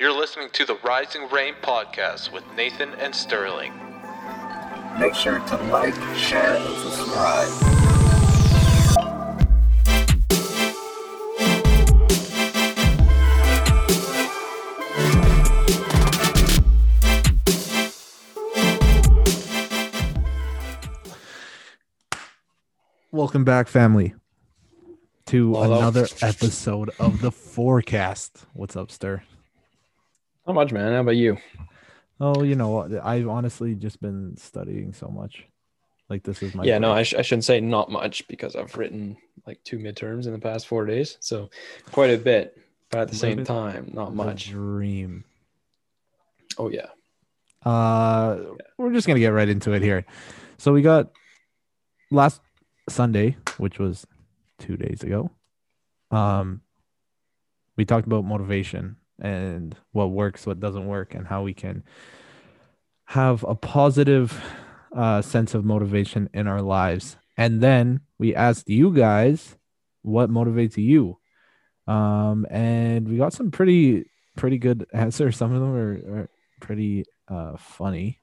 You're listening to the Rising Rain podcast with Nathan and Sterling. Make sure to like, share, and subscribe. Welcome back, family, to Hello. another episode of the Forecast. What's up, Stir? Not much, man. How about you? Oh, you know, what, I've honestly just been studying so much. Like this is my yeah, no, I, sh- I shouldn't say not much because I've written like two midterms in the past four days, so quite a bit. But at the same time, not much. dream. Oh yeah, Uh, we're just gonna get right into it here. So we got last Sunday, which was two days ago. Um, we talked about motivation and what works, what doesn't work, and how we can have a positive uh, sense of motivation in our lives. And then we asked you guys what motivates you, um, and we got some pretty pretty good answers. Some of them are, are pretty uh funny.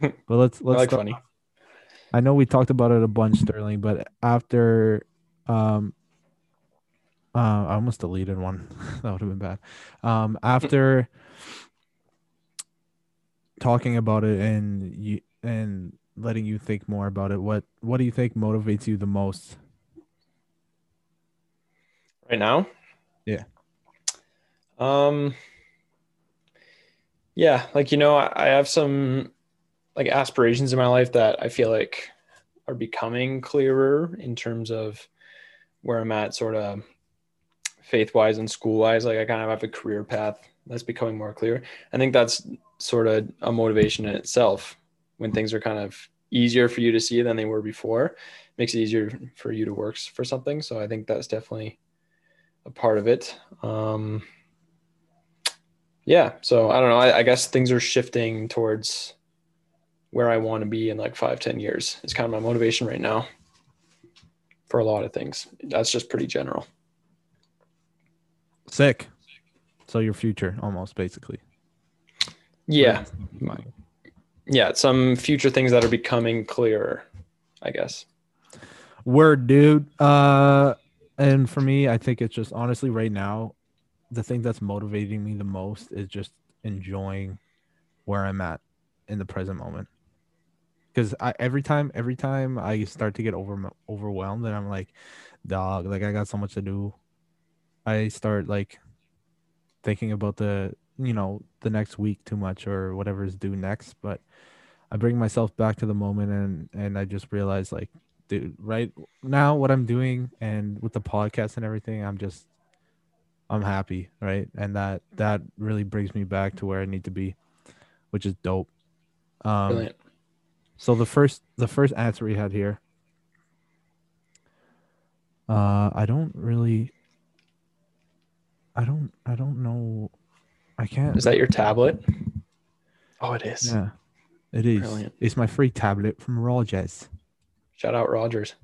But let's let's I like funny. I know we talked about it a bunch, Sterling, but after um uh I almost deleted one. that would have been bad. Um after talking about it and you and letting you think more about it, what what do you think motivates you the most? Right now. Yeah. Um. Yeah, like you know, I, I have some like aspirations in my life that I feel like are becoming clearer in terms of where I'm at, sort of faith wise and school wise. Like I kind of have a career path that's becoming more clear. I think that's sort of a motivation in itself when things are kind of easier for you to see than they were before. Makes it easier for you to work for something. So I think that's definitely a part of it. Um, yeah. So I don't know. I, I guess things are shifting towards where I want to be in like five, ten years. It's kind of my motivation right now for a lot of things. That's just pretty general. Sick. So your future almost basically. Yeah. Yeah. Some future things that are becoming clearer, I guess. Word, dude. Uh, and for me, I think it's just honestly right now, the thing that's motivating me the most is just enjoying where I'm at in the present moment. Because I every time, every time I start to get over overwhelmed, and I'm like, dog, like I got so much to do. I start like thinking about the you know the next week too much or whatever is due next. But I bring myself back to the moment, and and I just realize like dude right now what i'm doing and with the podcast and everything i'm just i'm happy right and that that really brings me back to where i need to be which is dope um Brilliant. so the first the first answer we had here uh i don't really i don't i don't know i can't Is that your tablet? Oh, it is. yeah it is Brilliant. it's my free tablet from rogers Shout out Rogers.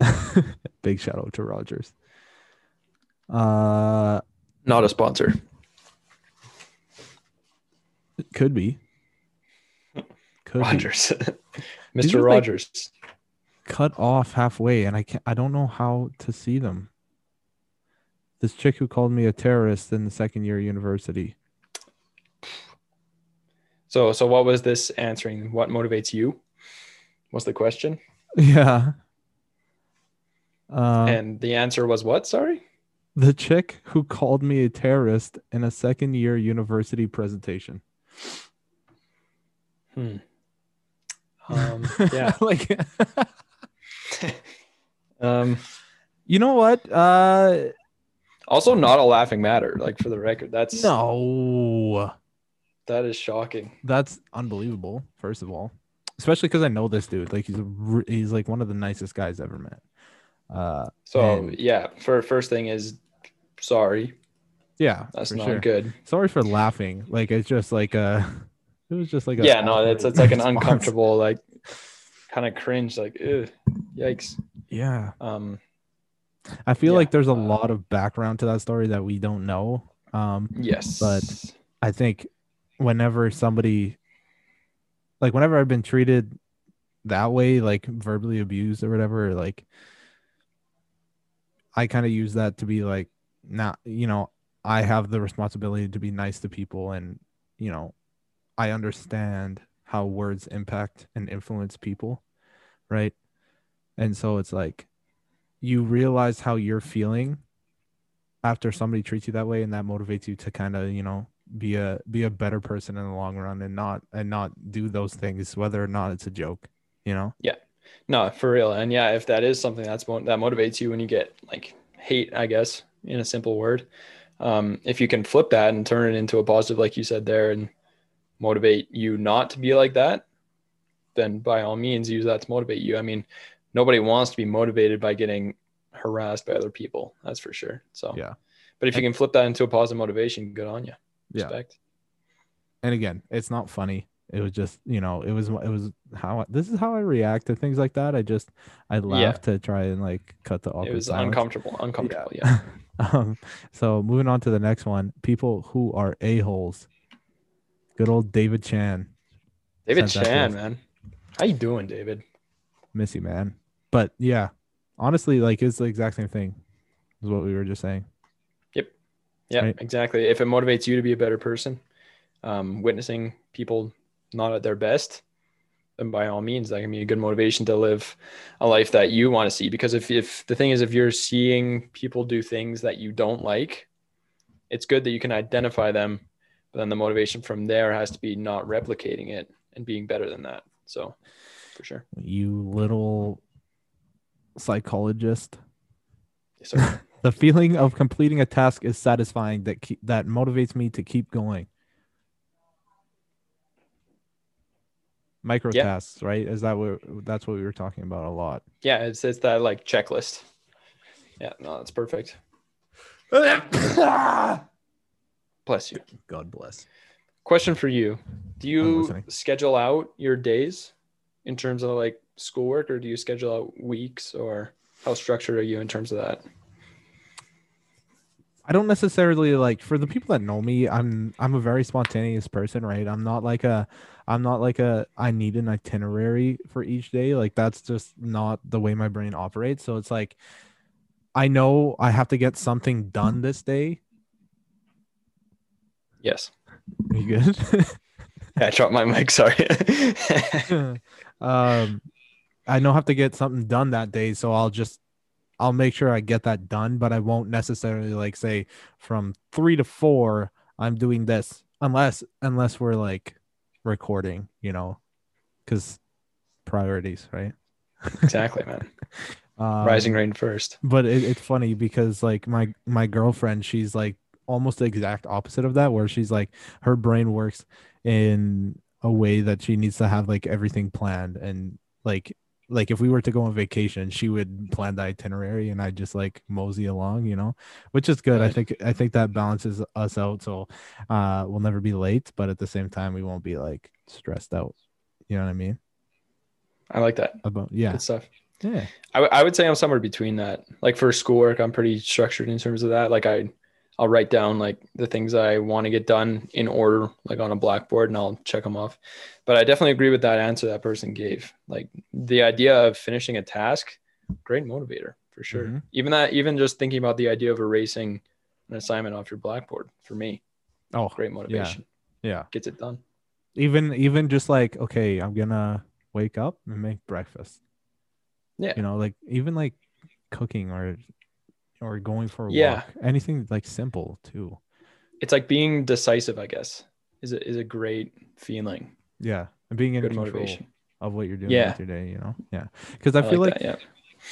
Big shout out to Rogers. Uh, Not a sponsor. it could be. Could. Rogers. Mr. like- Rogers. cut off halfway, and I can't. I don't know how to see them. This chick who called me a terrorist in the second year of university. So, so what was this answering? What motivates you? Was the question? Yeah. Um, and the answer was what? Sorry. the chick who called me a terrorist in a second year university presentation. Hmm. Um, yeah. like, Um, you know what? Uh, also, not a laughing matter. Like for the record, that's no. that is shocking. that's unbelievable. First of all, especially because I know this dude. Like he's a, he's like one of the nicest guys ever met. Uh, So And- yeah, for first thing is sorry. yeah, That's not sure. good. Sorry for laughing. Like it's just like a, it was just like a Yeah, no, it's it's like an uncomfortable, like kind of cringe, like Ugh, yikes. Yeah, Um, I feel Yeah, like there's a lot of background to that story that we don't know. Um, Yes. But- I think whenever somebody, like whenever I've been treated that way, like verbally abused or whatever, like I kind of use that to be like, not, you know, I have the responsibility to be nice to people and, you know, I understand how words impact and influence people, right? And so it's like you realize how you're feeling after somebody treats you that way and that motivates you to kind of, you know, be a be a better person in the long run and not and not do those things whether or not it's a joke, you know? Yeah. No, for real. And yeah, if that is something that's that motivates you when you get like hate, I guess, in a simple word, um, if you can flip that and turn it into a positive, like you said there, and motivate you not to be like that, then by all means use that to motivate you. I mean, nobody wants to be motivated by getting harassed by other people. That's for sure. So Yeah. But if you can flip that into a positive motivation, good on you. Yeah. Respect. and again, it's not funny. It was just, you know, it was it was how I, this is how I react to things like that. I just I laugh to try and like cut the awkward It was silence. uncomfortable. Uncomfortable. Yeah. um, so moving on to the next one, people who are a holes. Good old David Chan, David Sent that to Chan, man. How you doing, David? Missy man. But yeah, honestly, like it's the exact same thing. Is what we were just saying. Yep. Yeah, Right. exactly. If it motivates you to be a better person, um, witnessing people not at their best, then by all means, that can be a good motivation to live a life that you want to see. Because if, if the thing is, if you're seeing people do things that you don't like, it's good that you can identify them. But then the motivation from there has to be not replicating it and being better than that. So, for sure. You little psychologist. Yes, sir. The feeling of completing a task is satisfying that keep, that motivates me to keep going. Micro Yeah. tasks, right? Is that what that's what we were talking about a lot? yeah, it's, it's that like checklist. Yeah, no, that's perfect. Bless you. God bless. Question for you. Do you schedule out your days in terms of like schoolwork or do you schedule out weeks or how structured are you in terms of that? I don't necessarily like for the people that know me, I'm I'm a very spontaneous person, right? I'm not like a I'm not like a I need an itinerary for each day. Like that's just not the way my brain operates. So it's like I know I have to get something done this day. Yes. Are you good? I dropped my mic. Sorry. um I know I have to get something done that day, so I'll just I'll make sure I get that done, but I won't necessarily like say from 3 to 4 I'm doing this unless unless we're like recording, you know, cuz priorities, right? exactly, man. Um, Rising rain first. but it, it's funny because like my my girlfriend she's like almost the exact opposite of that where she's like her brain works in a way that she needs to have like everything planned and like like if we were to go on vacation she would plan the itinerary and i just like mosey along you know which is good i think i think that balances us out so uh we'll never be late but at the same time we won't be like stressed out you know what i mean I like that. about yeah Good stuff. yeah I, w- I would say I'm somewhere between that. Like for schoolwork, I'm pretty structured in terms of that. Like I, I'll write down like the things I want to get done in order, like on a blackboard, and I'll check them off. But I definitely agree with that answer that person gave. Like the idea of finishing a task, great motivator for sure. Mhm. Even that, even just thinking about the idea of erasing an assignment off your blackboard for me, oh great motivation. Yeah. yeah Gets it done. even even just like okay i'm gonna wake up and make breakfast Yeah. you know like even like cooking or or going for a Yeah. walk anything like simple too It's like being decisive, I guess, is a, is a great feeling. yeah and being in Good control motivation. of what you're doing Yeah. with your day you know yeah because i, feel like like, that, yeah.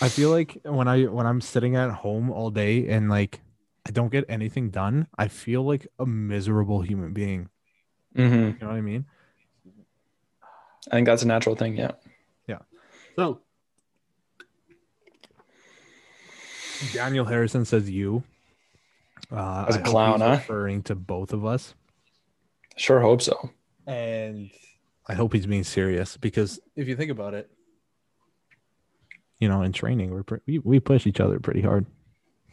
i feel like when i when i'm sitting at home all day and like i don't get anything done i feel like a miserable human being hmm you know what i mean I think that's a natural thing. Yeah. Yeah. So Daniel Harrison says you. Uh, As a I hope clown, huh? referring to both of us, Sure hope so. and I hope he's being serious because if you think about it, you know, in training we're pre- we we push each other pretty hard.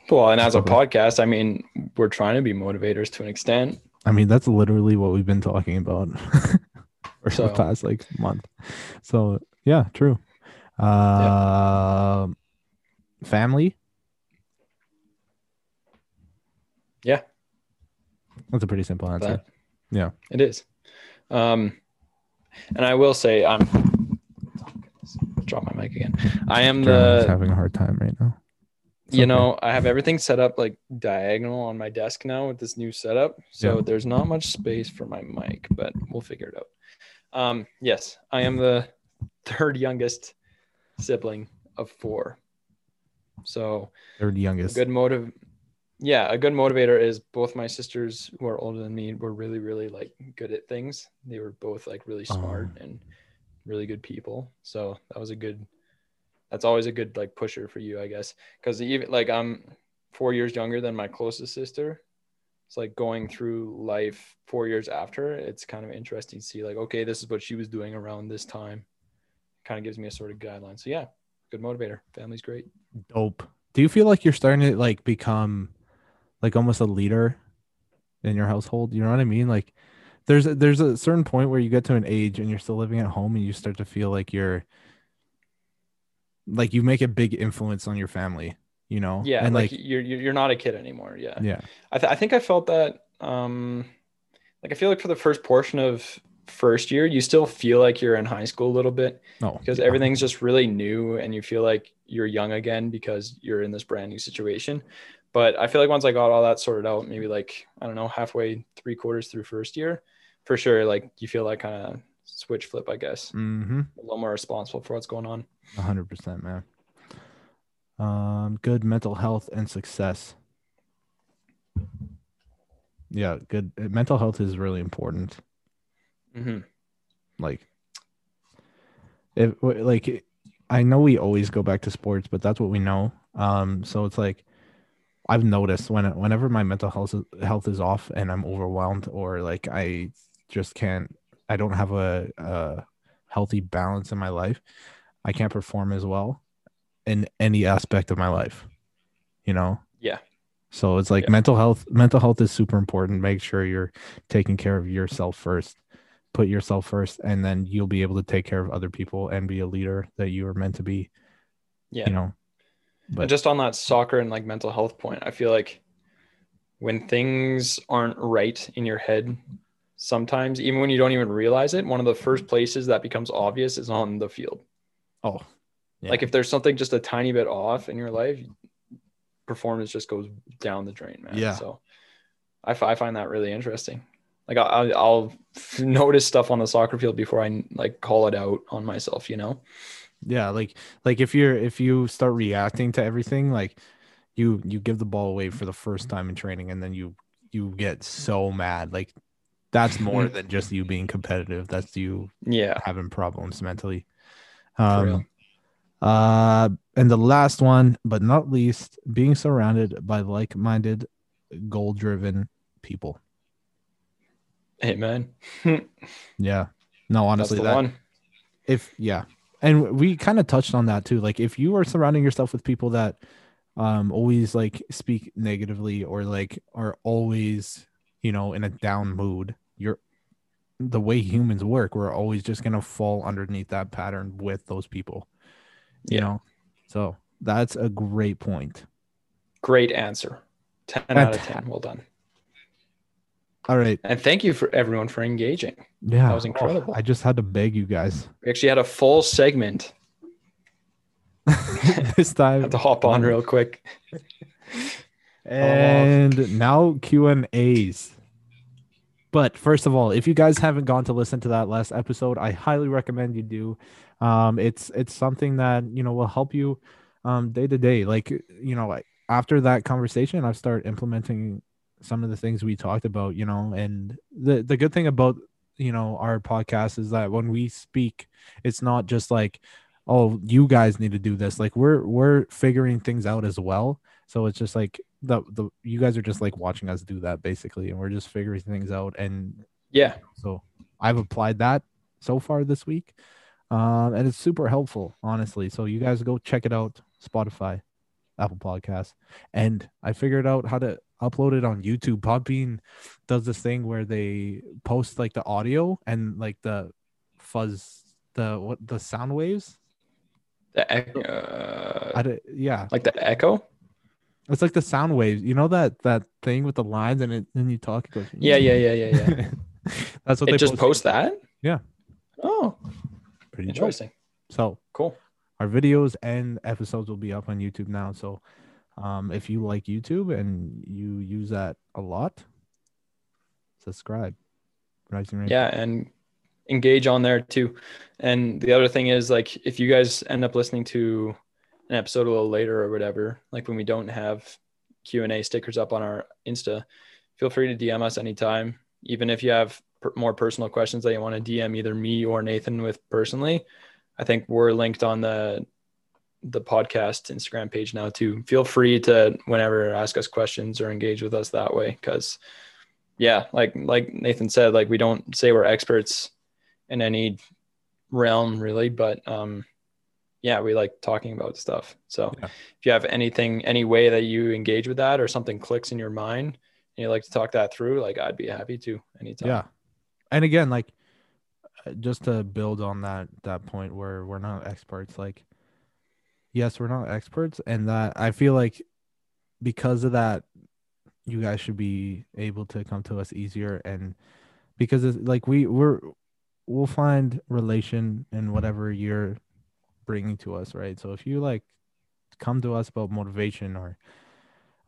Well, and as a podcast, I mean, we're trying to be motivators to an extent. I mean, that's literally what we've been talking about for So- the past like month. So yeah, true. Uh, Family. Yeah. That's a pretty simple answer. That, Yeah. it is. Um, and I will say, I'm drop my mic again. I am Jeremy's the having a hard time right now. It's you okay. know i have everything set up like diagonal on my desk now with this new setup so Yeah. there's not much space for my mic but we'll figure it out um yes i am the third youngest sibling of four so third youngest. good motive yeah a good motivator is both my sisters who are older than me were really really like good at things. They were both like really oh. smart Oh. and really good people. So that was a good that's always a good like pusher for you i guess. Because even like i'm four years younger than my closest sister. It's like going through life four years after it's kind of interesting to see like okay this is what she was doing around this time. Kind of gives me a sort of guideline. So yeah good motivator. Family's great. Dope. Do you feel like you're starting to like become like almost a leader in your household? You know what I mean? Like there's a, there's a certain point where you get to an age and you're still living at home and you start to feel like you're like you make a big influence on your family, you know? yeah And like, like, you're you're not a kid anymore yeah yeah. I, th- I think I felt that um like I feel like for the first portion of first year you still feel like you're in high school a little bit No. because yeah. everything's just really new and you feel like you're young again because you're in this brand new situation but I feel like once I got all that sorted out maybe like I don't know halfway three quarters through first year for sure like you feel like kind of switch flip I guess Mm-hmm. a little more responsible for what's going on hundred percent, man. Um, good mental health and success. Yeah, good uh, mental health is really important. hmm Like, if like, I know we always go back to sports, but that's what we know. Um, so it's like, I've noticed when whenever my mental health is- health is off and I'm overwhelmed or like I just can't, I don't have a, a healthy balance in my life, I can't perform as well in any aspect of my life. You know. Yeah. So it's like Yeah. mental health. Mental health is super important. Make sure you're taking care of yourself first. Put yourself first, and then you'll be able to take care of other people and be a leader that you are meant to be. yeah You know. But But just on that soccer and like mental health point, I feel like when things aren't right in your head, sometimes even when you don't even realize it, one of the first places that becomes obvious is on the field. oh, yeah. Like if there's something just a tiny bit off in your life, performance just goes down the drain, man. Yeah. So I, f- I find that really interesting. Like I'll, I'll I'll notice stuff on the soccer field before I like call it out on myself, you know? Yeah, like like if you're if you start reacting to everything, like you you give the ball away for the first time in training, and then you you get so mad. Like that's more than just you being competitive. That's you Yeah. having problems mentally. Um, uh, and the last one, but not least, being surrounded by like-minded, goal-driven people. Amen. Yeah. No, honestly, That's the that one. if yeah, and we kind of touched on that too. Like if you are surrounding yourself with people that um always like speak negatively or like are always you know in a down mood, you're the way humans work. We're always just gonna fall underneath that pattern with those people. You Yeah. know, so that's a great point. Great answer. 10 out of 10. Well done. All right. And thank you for everyone for engaging. Yeah. That was Oh, incredible. I just had to beg you guys. We actually had a full segment. this time. Had to hop on real quick. And now Q and A's. But first of all, if you guys haven't gone to listen to that last episode, I highly recommend you do. Um, it's it's something that you know will help you um, day to day. Like you know, like after that conversation, I've started implementing some of the things we talked about. You know, and the the good thing about you know our podcast is that when we speak, it's not just like, oh, you guys need to do this. Like we're we're figuring things out as well. So it's just like the the you guys are just like watching us do that basically, and we're just figuring things out. And Yeah. so I've applied that so far this week, um, and it's super helpful, honestly. So you guys go check it out, Spotify. Apple Podcasts, and I figured out how to upload it on YouTube. Podbean does this thing where they post like the audio and like the fuzz, the what the sound waves. The ec- uh, yeah, like the echo. it's like the sound waves. You know that that thing with the lines and it and you talk. It goes, Yeah, yeah, yeah, yeah, yeah. That's what it they just post that. Yeah. Oh, Pretty dope. interesting. So Cool. our videos and episodes will be up on YouTube now. So um, if you like YouTube and you use that a lot, subscribe. Yeah, and engage on there too. And the other thing is like if you guys end up listening to an episode a little later or whatever, like when we don't have Q and A stickers up on our Insta, feel free to DM us anytime. Even if you have per- more personal questions that you want to DM either me or Nathan with personally, I think we're linked on the the podcast Instagram page now too. Feel free to whenever ask us questions or engage with us that way because yeah, like like Nathan said, like we don't say we're experts in any realm really, but um yeah, we like talking about stuff. So Yeah. if you have anything, any way that you engage with that or something clicks in your mind and you like to talk that through, like I'd be happy to anytime. Yeah. And again, like uh, just to build on that that point where we're not experts, like yes, we're not experts, and that I feel like because of that, you guys should be able to come to us easier, and because it's like we we're we'll find relation in whatever you're bringing to us, right? So if you like come to us about motivation or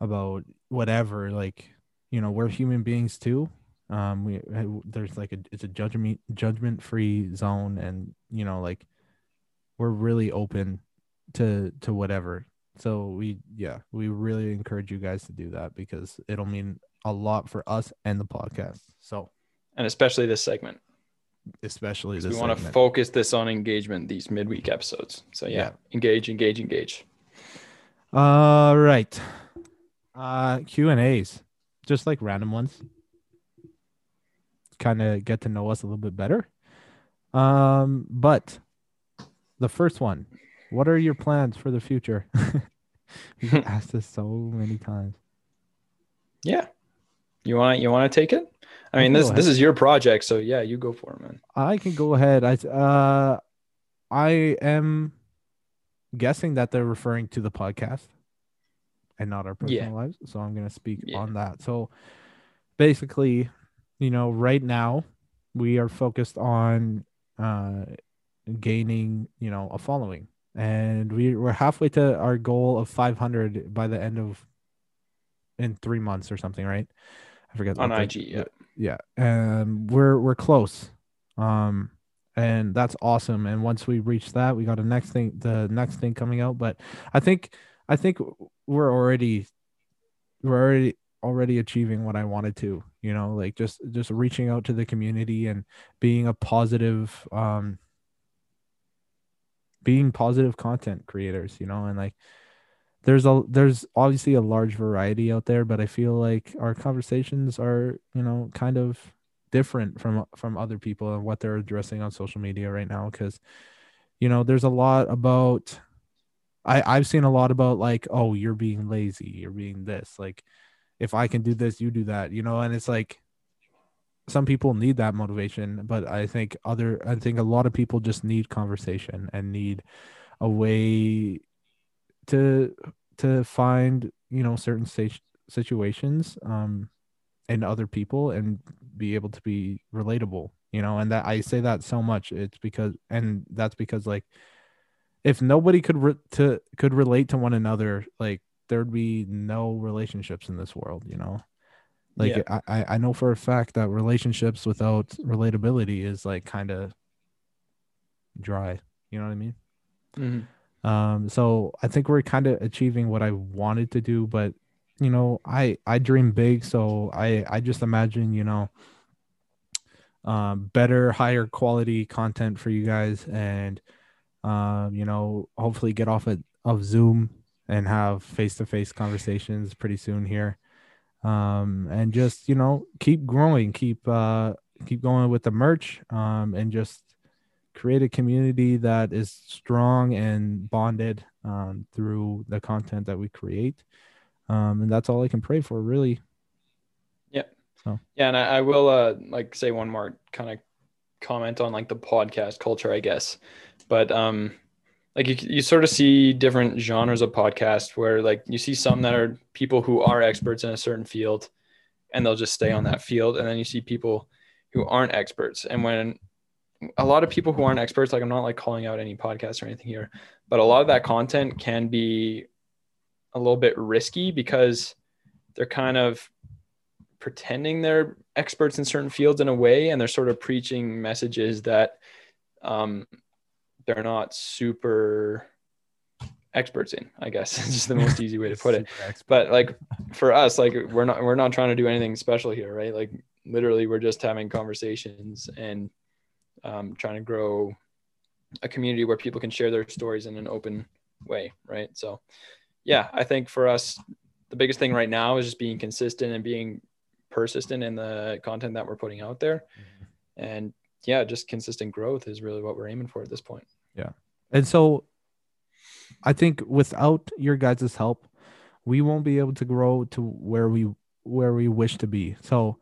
about whatever, like you know, we're human beings too um we there's like a it's a judgment judgment free zone and you know like we're really open to to whatever so we yeah we really encourage you guys to do that because it'll mean a lot for us and the podcast so And especially this segment. Especially this we want to focus this on engagement these midweek episodes. So yeah, Yeah. engage, engage, engage. all right uh q and a's just like random ones kind of get to know us a little bit better um but the first one what are your plans for the future we've asked this so many times Yeah. You want you want to take it? I mean, this this is your project, so yeah, you go for it, man. i can go ahead i uh i am guessing that they're referring to the podcast and not our personal Yeah. lives so i'm going to speak Yeah. on that so basically you know right now we are focused on uh gaining you know a following and we, we're halfway to our goal of 500 by the end of in three months or something right? I forget On IG, yeah. yeah. And we're we're close. Um and that's awesome. And once we reach that we got a next thing the next thing coming out. But i think i think we're already we're already already achieving what i wanted to you know like just just reaching out to the community and being a positive um being positive content creators you know and like there's a there's obviously a large variety out there but i feel like our conversations are you know kind of different from from other people and what they're addressing on social media right now because you know there's a lot about i i've seen a lot about like oh you're being lazy you're being this like if i can do this you do that you know and it's like some people need that motivation but i think other i think a lot of people just need conversation and need a way to to find you know certain situations um and other people and be able to be relatable you know and that i say that so much. It's because and that's because like if nobody could re- to could relate to one another like there'd be no relationships in this world you know like Yeah. I, I know for a fact that relationships without relatability is like kind of dry you know what i mean Mhm. um so i think we're kind of achieving what i wanted to do but you know i i dream big so i i just imagine you know um better higher quality content for you guys and um you know hopefully get off it of zoom and have face-to-face conversations pretty soon here um and just you know keep growing keep uh keep going with the merch um and just create a community that is strong and bonded um, through the content that we create. Um, and that's all I can pray for, really. Yeah, So. Yeah, and I, I will uh like say one more kind of comment on like the podcast culture, I guess. But um like you you sort of see different genres of podcasts where like you see some that are people who are experts in a certain field and they'll just stay on that field. And then you see people who aren't experts. And when a lot of people who aren't experts like I'm not like calling out any podcasts or anything here but a lot of that content can be a little bit risky because they're kind of pretending they're experts in certain fields in a way and they're sort of preaching messages that um, they're not super experts in i guess it's just the most easy way to put it. But like for us like we're not we're not trying to do anything special here right? Like literally we're just having conversations and um, trying to grow a community where people can share their stories in an open way right? So yeah i think for us the biggest thing right now is just being consistent and being persistent in the content that we're putting out there. And yeah just consistent growth is really what we're aiming for at this point And so I think without your guys' help, we won't be able to grow to where we where we wish to be. So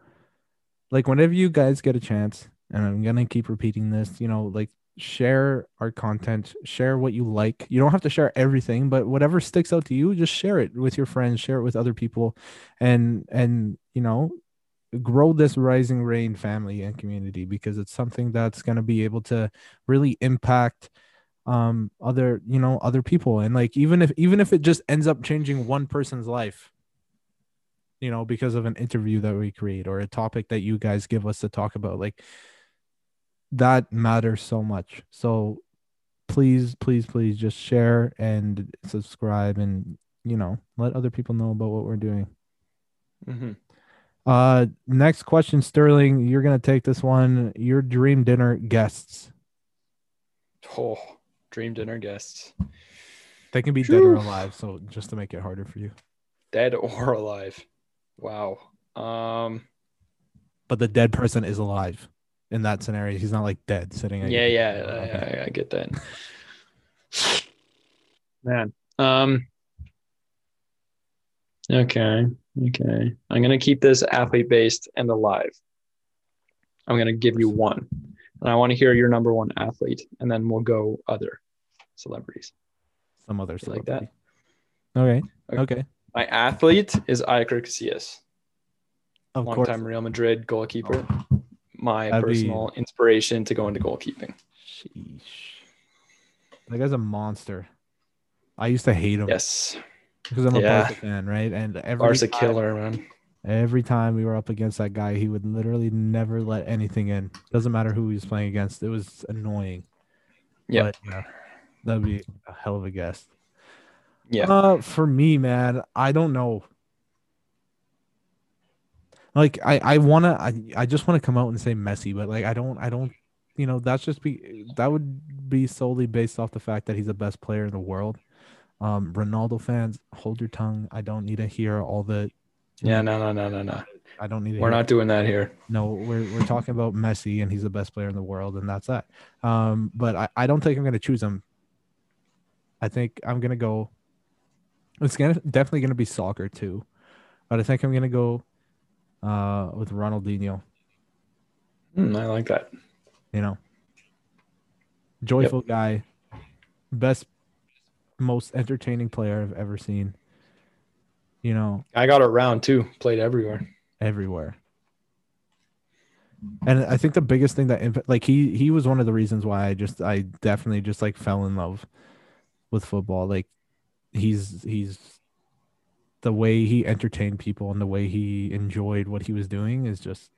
like whenever you guys get a chance, and I'm gonna keep repeating this, you know, like share our content, share what you like. You don't have to share everything, but whatever sticks out to you, just share it with your friends, share it with other people, and and you know, grow this rising rain family and community because it's something that's gonna be able to really impact um other you know other people. And like even if even if it just ends up changing one person's life you know because of an interview that we create or a topic that you guys give us to talk about like that matters so much. So please please please just share and subscribe and you know let other people know about what we're doing. Mm-hmm. Uh next question sterling. You're gonna take this one. Your dream dinner guests. Oh dream dinner guests. They can be dead or alive so just to make it harder for you. Dead or alive. Wow. Um but the dead person is alive in that scenario. He's not like dead sitting. at yeah yeah Okay. I, I, I get that. Man. Um okay okay i'm gonna keep this athlete based and alive i'm gonna give you one and i want to hear your number one athlete and then we'll go other celebrities Some other You like that? Okay. Okay. Okay. my athlete is Iker Casillas Of long course. time Real Madrid goalkeeper my That'd be- personal inspiration to go into goalkeeping Sheesh. That guy's a monster. I used to hate him yes because I'm a Yeah. Barca fan, right? And every Barca time, killer man every time we were up against that guy, he would literally never let anything in. Doesn't matter who he was playing against. It was annoying. yeah But, yeah, that'd be a hell of a guess. yeah Uh, for me, man, I don't know. Like I, I wanna, I, I just want to come out and say Messi, but like I don't, I don't, you know, that's just be that would be solely based off the fact that he's the best player in the world. Um, Ronaldo fans, hold your tongue. I don't need to hear all the. yeah no no no no no I don't need to. we're hear- not doing that here No, we're we're talking about Messi, and he's the best player in the world, and that's that. Um, but I, I don't think I'm gonna choose him. I think I'm gonna go. It's gonna definitely gonna be soccer too, but I think I'm gonna go uh with Ronaldinho. Hmm, I like that You know, joyful guy, best, most entertaining player I've ever seen. You know, I got around too played everywhere everywhere. And I think the biggest thing that like he he was one of the reasons why I just I definitely just like fell in love with football. Like he's he's the way he entertained people and the way he enjoyed what he was doing is just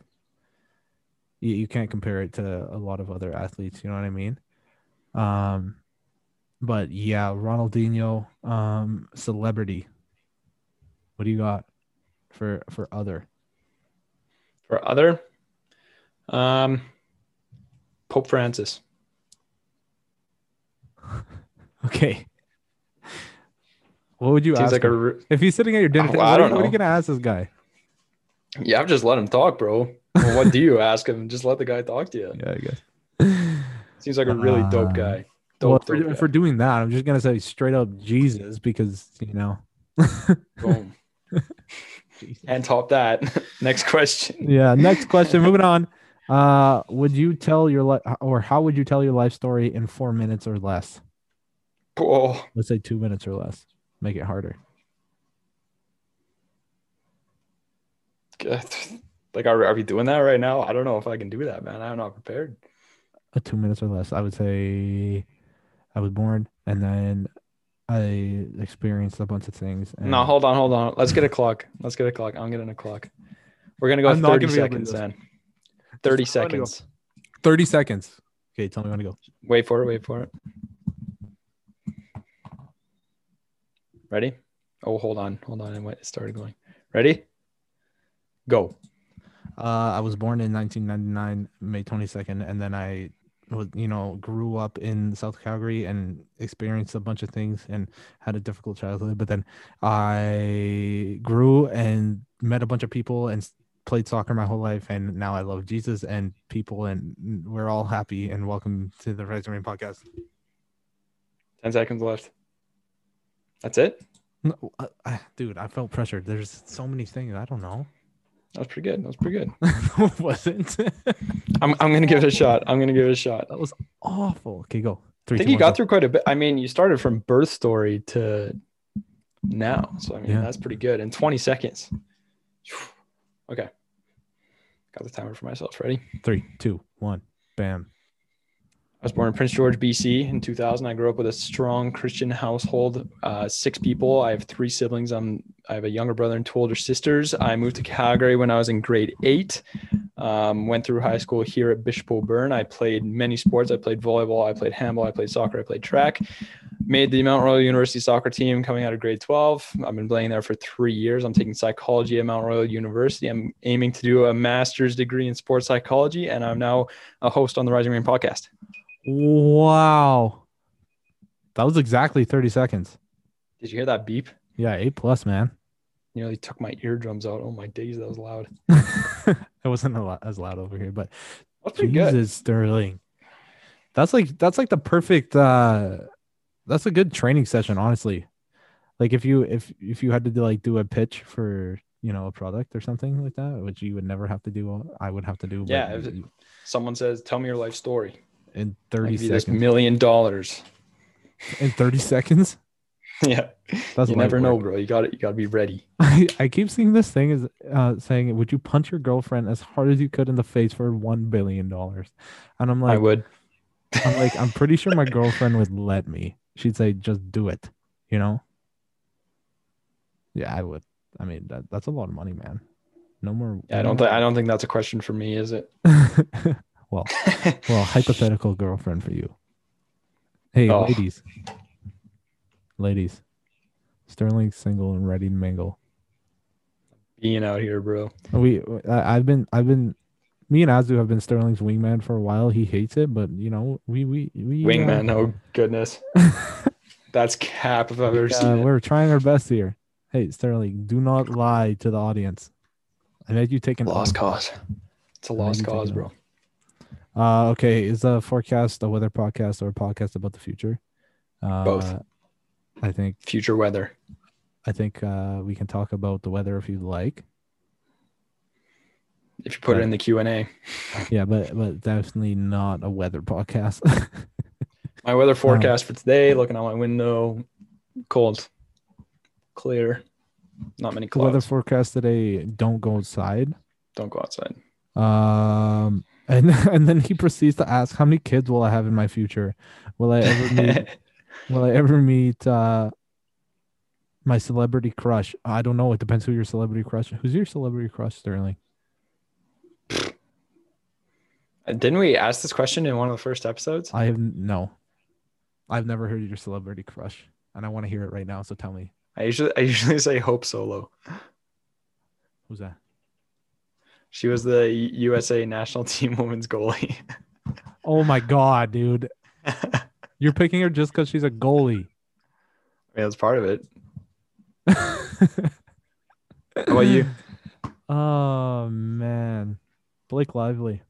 you, you can't compare it to a lot of other athletes, you know what I mean? Um but yeah, Ronaldinho um celebrity. What do you got for for other? for other um Pope Francis Okay. What would you seems ask like a re- if he's sitting at your dinner Oh, table? I don't know. what are you gonna ask this guy? yeah I've just let him talk bro well, what do you ask him just let the guy talk to you Yeah, I guess. Seems like a really dope Uh, guy. Well, Dope, if we're, dope if guy. we're doing that, I'm just gonna say straight up Jesus because you know. Boom. And top that. Next question. yeah. Next question. Moving on. Uh, would you tell your life, or how would you tell your life story in four minutes or less? Oh, Let's say two minutes or less. Make it harder. like are, are we doing that right now? I don't know if I can do that, man. I'm not prepared. Uh, two minutes or less. I would say I was born and then I experienced a bunch of things. And No, hold on, hold on. Let's get a clock. Let's get a clock. I'm getting a clock. We're gonna go I'm 30 gonna be able to do seconds then. 30 Just tell me when to go. seconds. 30 seconds. Okay, tell me when to go. Wait for it. Wait for it. Ready? Oh, hold on. Hold on. It started going. Ready? Go. Uh, I was born in 1999, May 22nd, and then I you know, grew up in South Calgary and experienced a bunch of things and had a difficult childhood. But then I grew and met a bunch of people and played soccer my whole life, and now I love Jesus and people, and we're all happy. And welcome to the Rain podcast. 10 seconds left. That's it? No, I, I, dude, I felt pressured. There's so many things I don't know. That was pretty good. That was pretty good. wasn't. I'm, I'm going to give it a shot. I'm going to give it a shot. that was awful. Okay, go. Three, I think two, you one, got go. through quite a bit. I mean, you started from birth story to now. So, I mean, Yeah. that's pretty good in 20 seconds. Okay. Got the timer for myself. Ready? Three, two, one. Bam. I was born in Prince George, BC in 2000. I grew up with a strong Christian household, uh, six people. I have three siblings. I'm, I have a younger brother and two older sisters. I moved to Calgary when I was in grade eight. Um, went through high school here at Bishop O'Byrne. I played many sports. I played volleyball. I played handball. I played soccer. I played track. Made the Mount Royal University soccer team coming out of grade 12. I've been playing there for three years. I'm taking psychology at Mount Royal University. I'm aiming to do a master's degree in sports psychology, and I'm now a host on the Rising Rain podcast. Wow. That was exactly 30 seconds. Did you hear that beep? Yeah, A plus, man. Nearly took my eardrums out. Oh my days, that was loud. it wasn't a lot as loud over here, but That's pretty Jesus good. Sterling. That's like that's like the perfect uh that's a good training session, honestly. Like if you if if you had to do like do a pitch for you know a product or something like that, which you would never have to do, I would have to do. Yeah, you- Someone says, "Tell me your life story." In I'll 30 give you this seconds. million dollars. In 30 seconds, yeah, that's you never know, bro. You got it. You got to be ready. I, I keep seeing this thing is uh, saying, "Would you punch your girlfriend as hard as you could in the face for one billion dollars?" And I'm like, I would. I'm like, I'm pretty sure my girlfriend would let me. She'd say, "Just do it," you know. Yeah, I would. I mean, that that's a lot of money, man. No more. Yeah, I don't think. I don't think that's a question for me, is it? Well, well, hypothetical girlfriend for you. Hey, Oh. ladies, ladies, Sterling's single and ready to mingle. Being out here, bro. We, I, I've been, I've been, me and Azu have been Sterling's wingman for a while. He hates it, but you know, we, we, we. uh, Wingman. Oh goodness, that's cap if I've ever uh, seen it. we're trying our best here. Hey, Sterling, do not lie to the audience. I made you take an Lost cause. It's a lost cause, bro. Uh, okay, is the forecast a weather podcast or a podcast about the future? Uh, Both. I think Future weather. I think uh, we can talk about the weather if you like. If you put it in the Q and A. Yeah, but but definitely not a weather podcast. My weather forecast for today. Looking out my window, cold, clear, not many the weather clouds. forecast today: don't go outside. Don't go outside. Um, and and then he proceeds to ask, "How many kids will I have in my future? Will I ever meet? will I ever meet uh, my celebrity crush? I don't know. It depends who your celebrity crush. Who's your celebrity crush, Sterling? Didn't we ask this question in one of the first episodes? I have no. I've never heard your celebrity crush, and I want to hear it right now. So tell me, I usually I usually say Hope Solo. who's that? She was the USA national team women's goalie. Oh my god, dude! You're picking her just because she's a goalie. Yeah, that's part of it. How about you? Oh man, Blake Lively.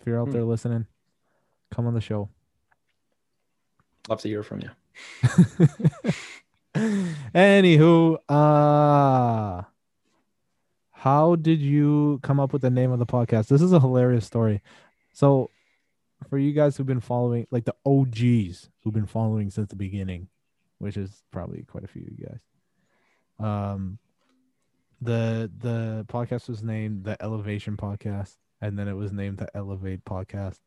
If you're out Hmm. there listening, Come on the show. Love to hear from you. Anywho, uh how did you come up with the name of the podcast? This is a hilarious story. So for you guys who've been following like the OGs who've been following since the beginning, which is probably quite a few of you guys. Um the the podcast was named the Elevation Podcast, and then it was named the Elevate Podcast,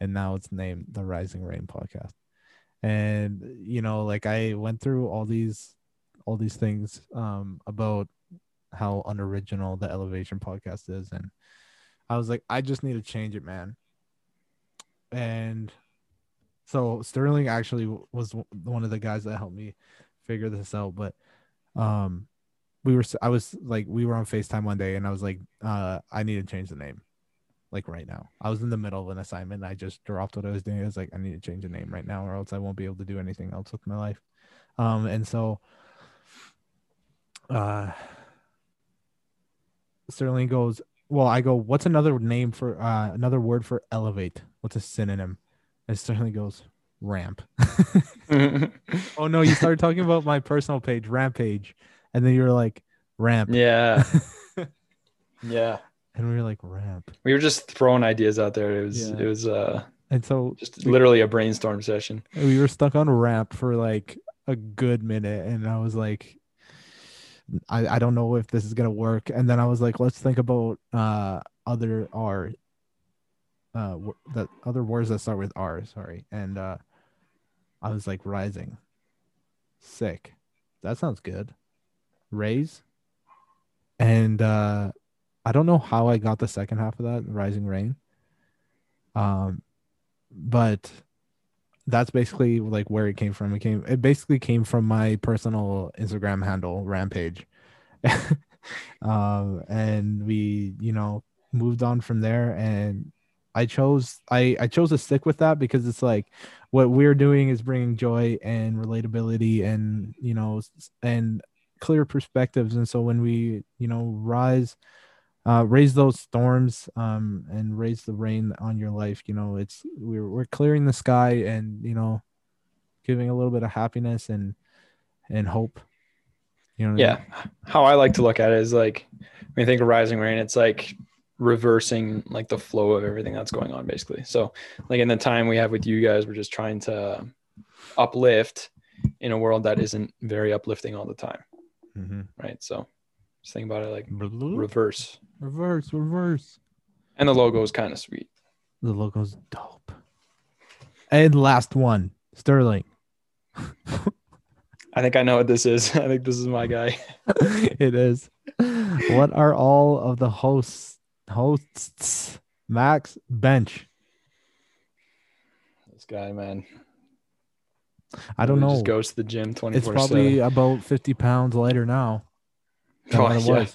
and now it's named the Rising Rain Podcast. And you know, like I went through all these all these things um about how unoriginal the Elevation Podcast is, and I was like, I just need to change it, man. And so Sterling actually was one of the guys that helped me figure this out, but um we were i was like we were on facetime one day and i was like uh i need to change the name like right now. I was in the middle of an assignment. I just dropped what i was doing. I was like i need to change the name right now or else i won't be able to do anything else with my life. Um and so uh sterling goes well i go what's another name for uh another word for elevate what's a synonym and sterling goes ramp oh no you started talking about my personal page rampage and then you were like ramp yeah. Yeah. and we were like ramp We were just throwing ideas out there. It was Yeah. it was uh and so just literally a brainstorm session. we were stuck on ramp for like a good minute and i was like I, I don't know if this is gonna work. And then i was like let's think about uh other r uh that other words that start with r sorry. And uh i was like rising. Sick. That sounds good. Raise. And uh i don't know how i got the second half of that rising rain. Um but that's basically like where it came from. It came it basically came from my personal Instagram handle, Rampage. um and we, you know, moved on from there and I chose I I chose to stick with that because it's like what we're doing is bringing joy and relatability and you know and clear perspectives and so when we you know rise uh, raise those storms um, and raise the rain on your life. You know, it's we're we're clearing the sky and you know, giving a little bit of happiness and and hope. You know, what I Yeah. mean? How I like to look at it is like when you think of rising rain, it's like reversing like the flow of everything that's going on basically. So like in the time we have with you guys, we're just trying to uplift in a world that isn't very uplifting all the time. Mhm. Right. So just think about it like Reverse, reverse. reverse. And the logo is kind of sweet. The logo's dope. And last one, Sterling. I think I know what this is. I think this is my guy. it is. What are all of the hosts hosts Max Bench? This guy, man. I don't He know. Just goes to the gym 24 It's probably about 50 pounds lighter now Oh, yeah.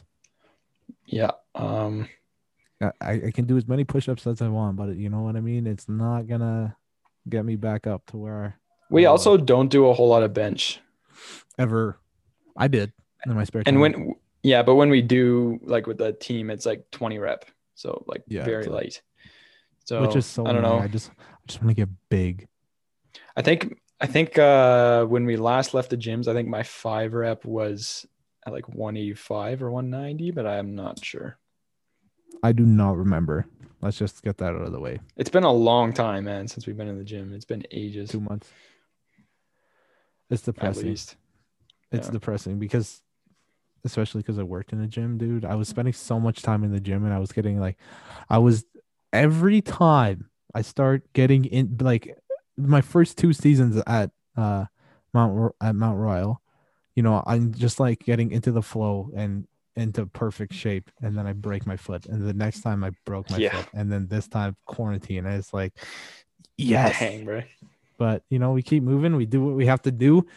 Yeah. Um, I, I can do as many push-ups as I want, but you know what I mean. It's not gonna get me back up to where we also don't do a whole lot of bench. ever I did in my spare time. And when, yeah, but when we do like with the team, it's like 20 rep. So like Yeah, very light. So which is so I don't annoying. know. I just I just want to get big. I think, I think uh, when we last left the gyms, I think my five rep was at like 185 or 190, but I'm not sure. I do not remember. Let's just get that out of the way. It's been a long time, man, since we've been in the gym. It's been ages, Two months. It's at depressing. least. It's Yeah. depressing because especially because I worked in the gym, dude. I was spending so much time in the gym and I was getting like I was every time I start getting in like my first two seasons at uh Mount Ro- at Mount Royal, you know, I'm just like getting into the flow and into perfect shape and then I break my foot and the next time I broke my Yeah. foot and then this time quarantine and it's like yes Dang, bro. but you know we keep moving we do what we have to do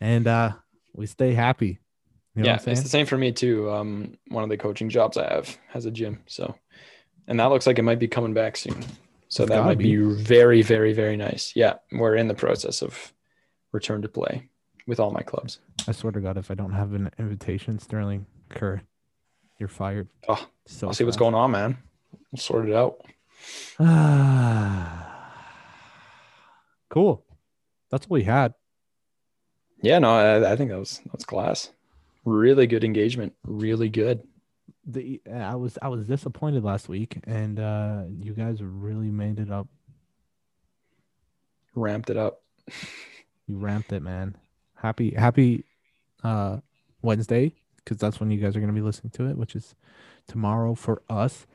and uh we stay happy you know yeah, it's the same for me too. Um, one of the coaching jobs I have has a gym, so and that looks like it might be coming back soon. So It's that might be. be very, very, very nice. Yeah, we're in the process of return to play with all my clubs. i swear to god if i don't have an invitation sterling kerr you're fired Oh, so I'll see what's going on, man. We'll sort it out. Cool. That's all we had. Yeah, no, I, I think that was that's class. Really good engagement. Really good. The I was I was disappointed last week, and uh you guys really made it up. Ramped it up. You ramped it, man. Happy happy uh Wednesday because that's when you guys are gonna be listening to it, which is tomorrow for us.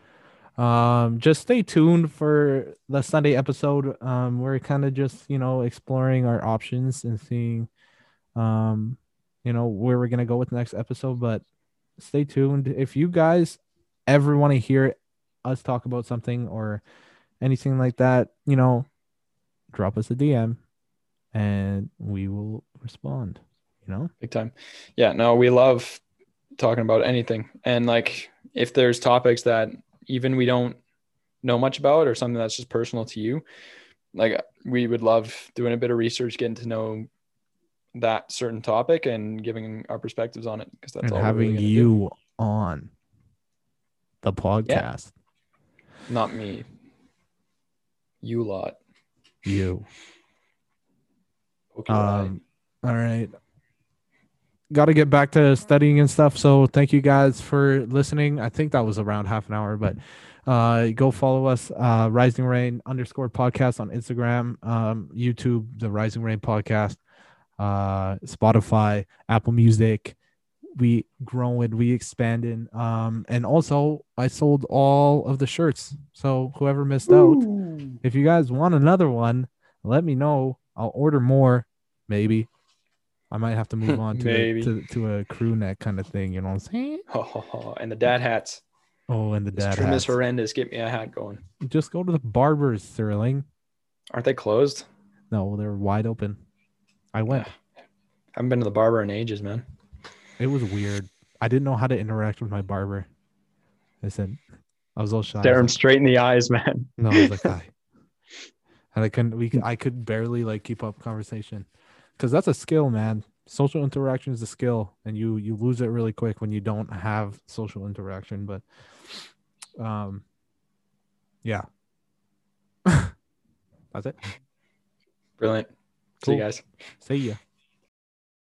Um, just stay tuned for the Sunday episode. Um, we're kind of just you know exploring our options and seeing, um, you know where we're gonna go with the next episode. But stay tuned. If you guys ever want to hear us talk about something or anything like that, you know, drop us a DM and we will respond. You know, big time. Yeah, no, we love talking about anything. And like if there's topics that even we don't know much about or something that's just personal to you, like we would love doing a bit of research, getting to know that certain topic and giving our perspectives on it because that's and all having really you gonna on the podcast. do. not me. You lot. You. Eye. Um, all right. Got to get back to studying and stuff. So thank you guys for listening. I think that was around half an hour, but uh, go follow us, uh, Rising Rain underscore podcast on Instagram, um, YouTube, the Rising Rain podcast, uh, Spotify, Apple Music. We growing, we expanding. Um, and also I sold all of the shirts. So whoever missed out, if you guys want another one, let me know. I'll order more, maybe. I might have to move on to a, to, to a crew neck kind of thing. You know what I'm saying? Oh, and the dad hats. Oh, and the This dad trim hats. is horrendous. Get me a hat going. Just go to the barbers, Sterling. Aren't they closed? No, they're wide open. I went. I haven't been to the barber in ages, man. It was weird. I didn't know how to interact with my barber. I said, I was all shy. Stare him like, straight in the eyes, man. No, I was like, hi. And I couldn't. We. I could barely like keep up conversation, because that's a skill, man. Social interaction is a skill, and you you lose it really quick when you don't have social interaction. But, um, yeah, that's it. Brilliant. See you guys. See ya.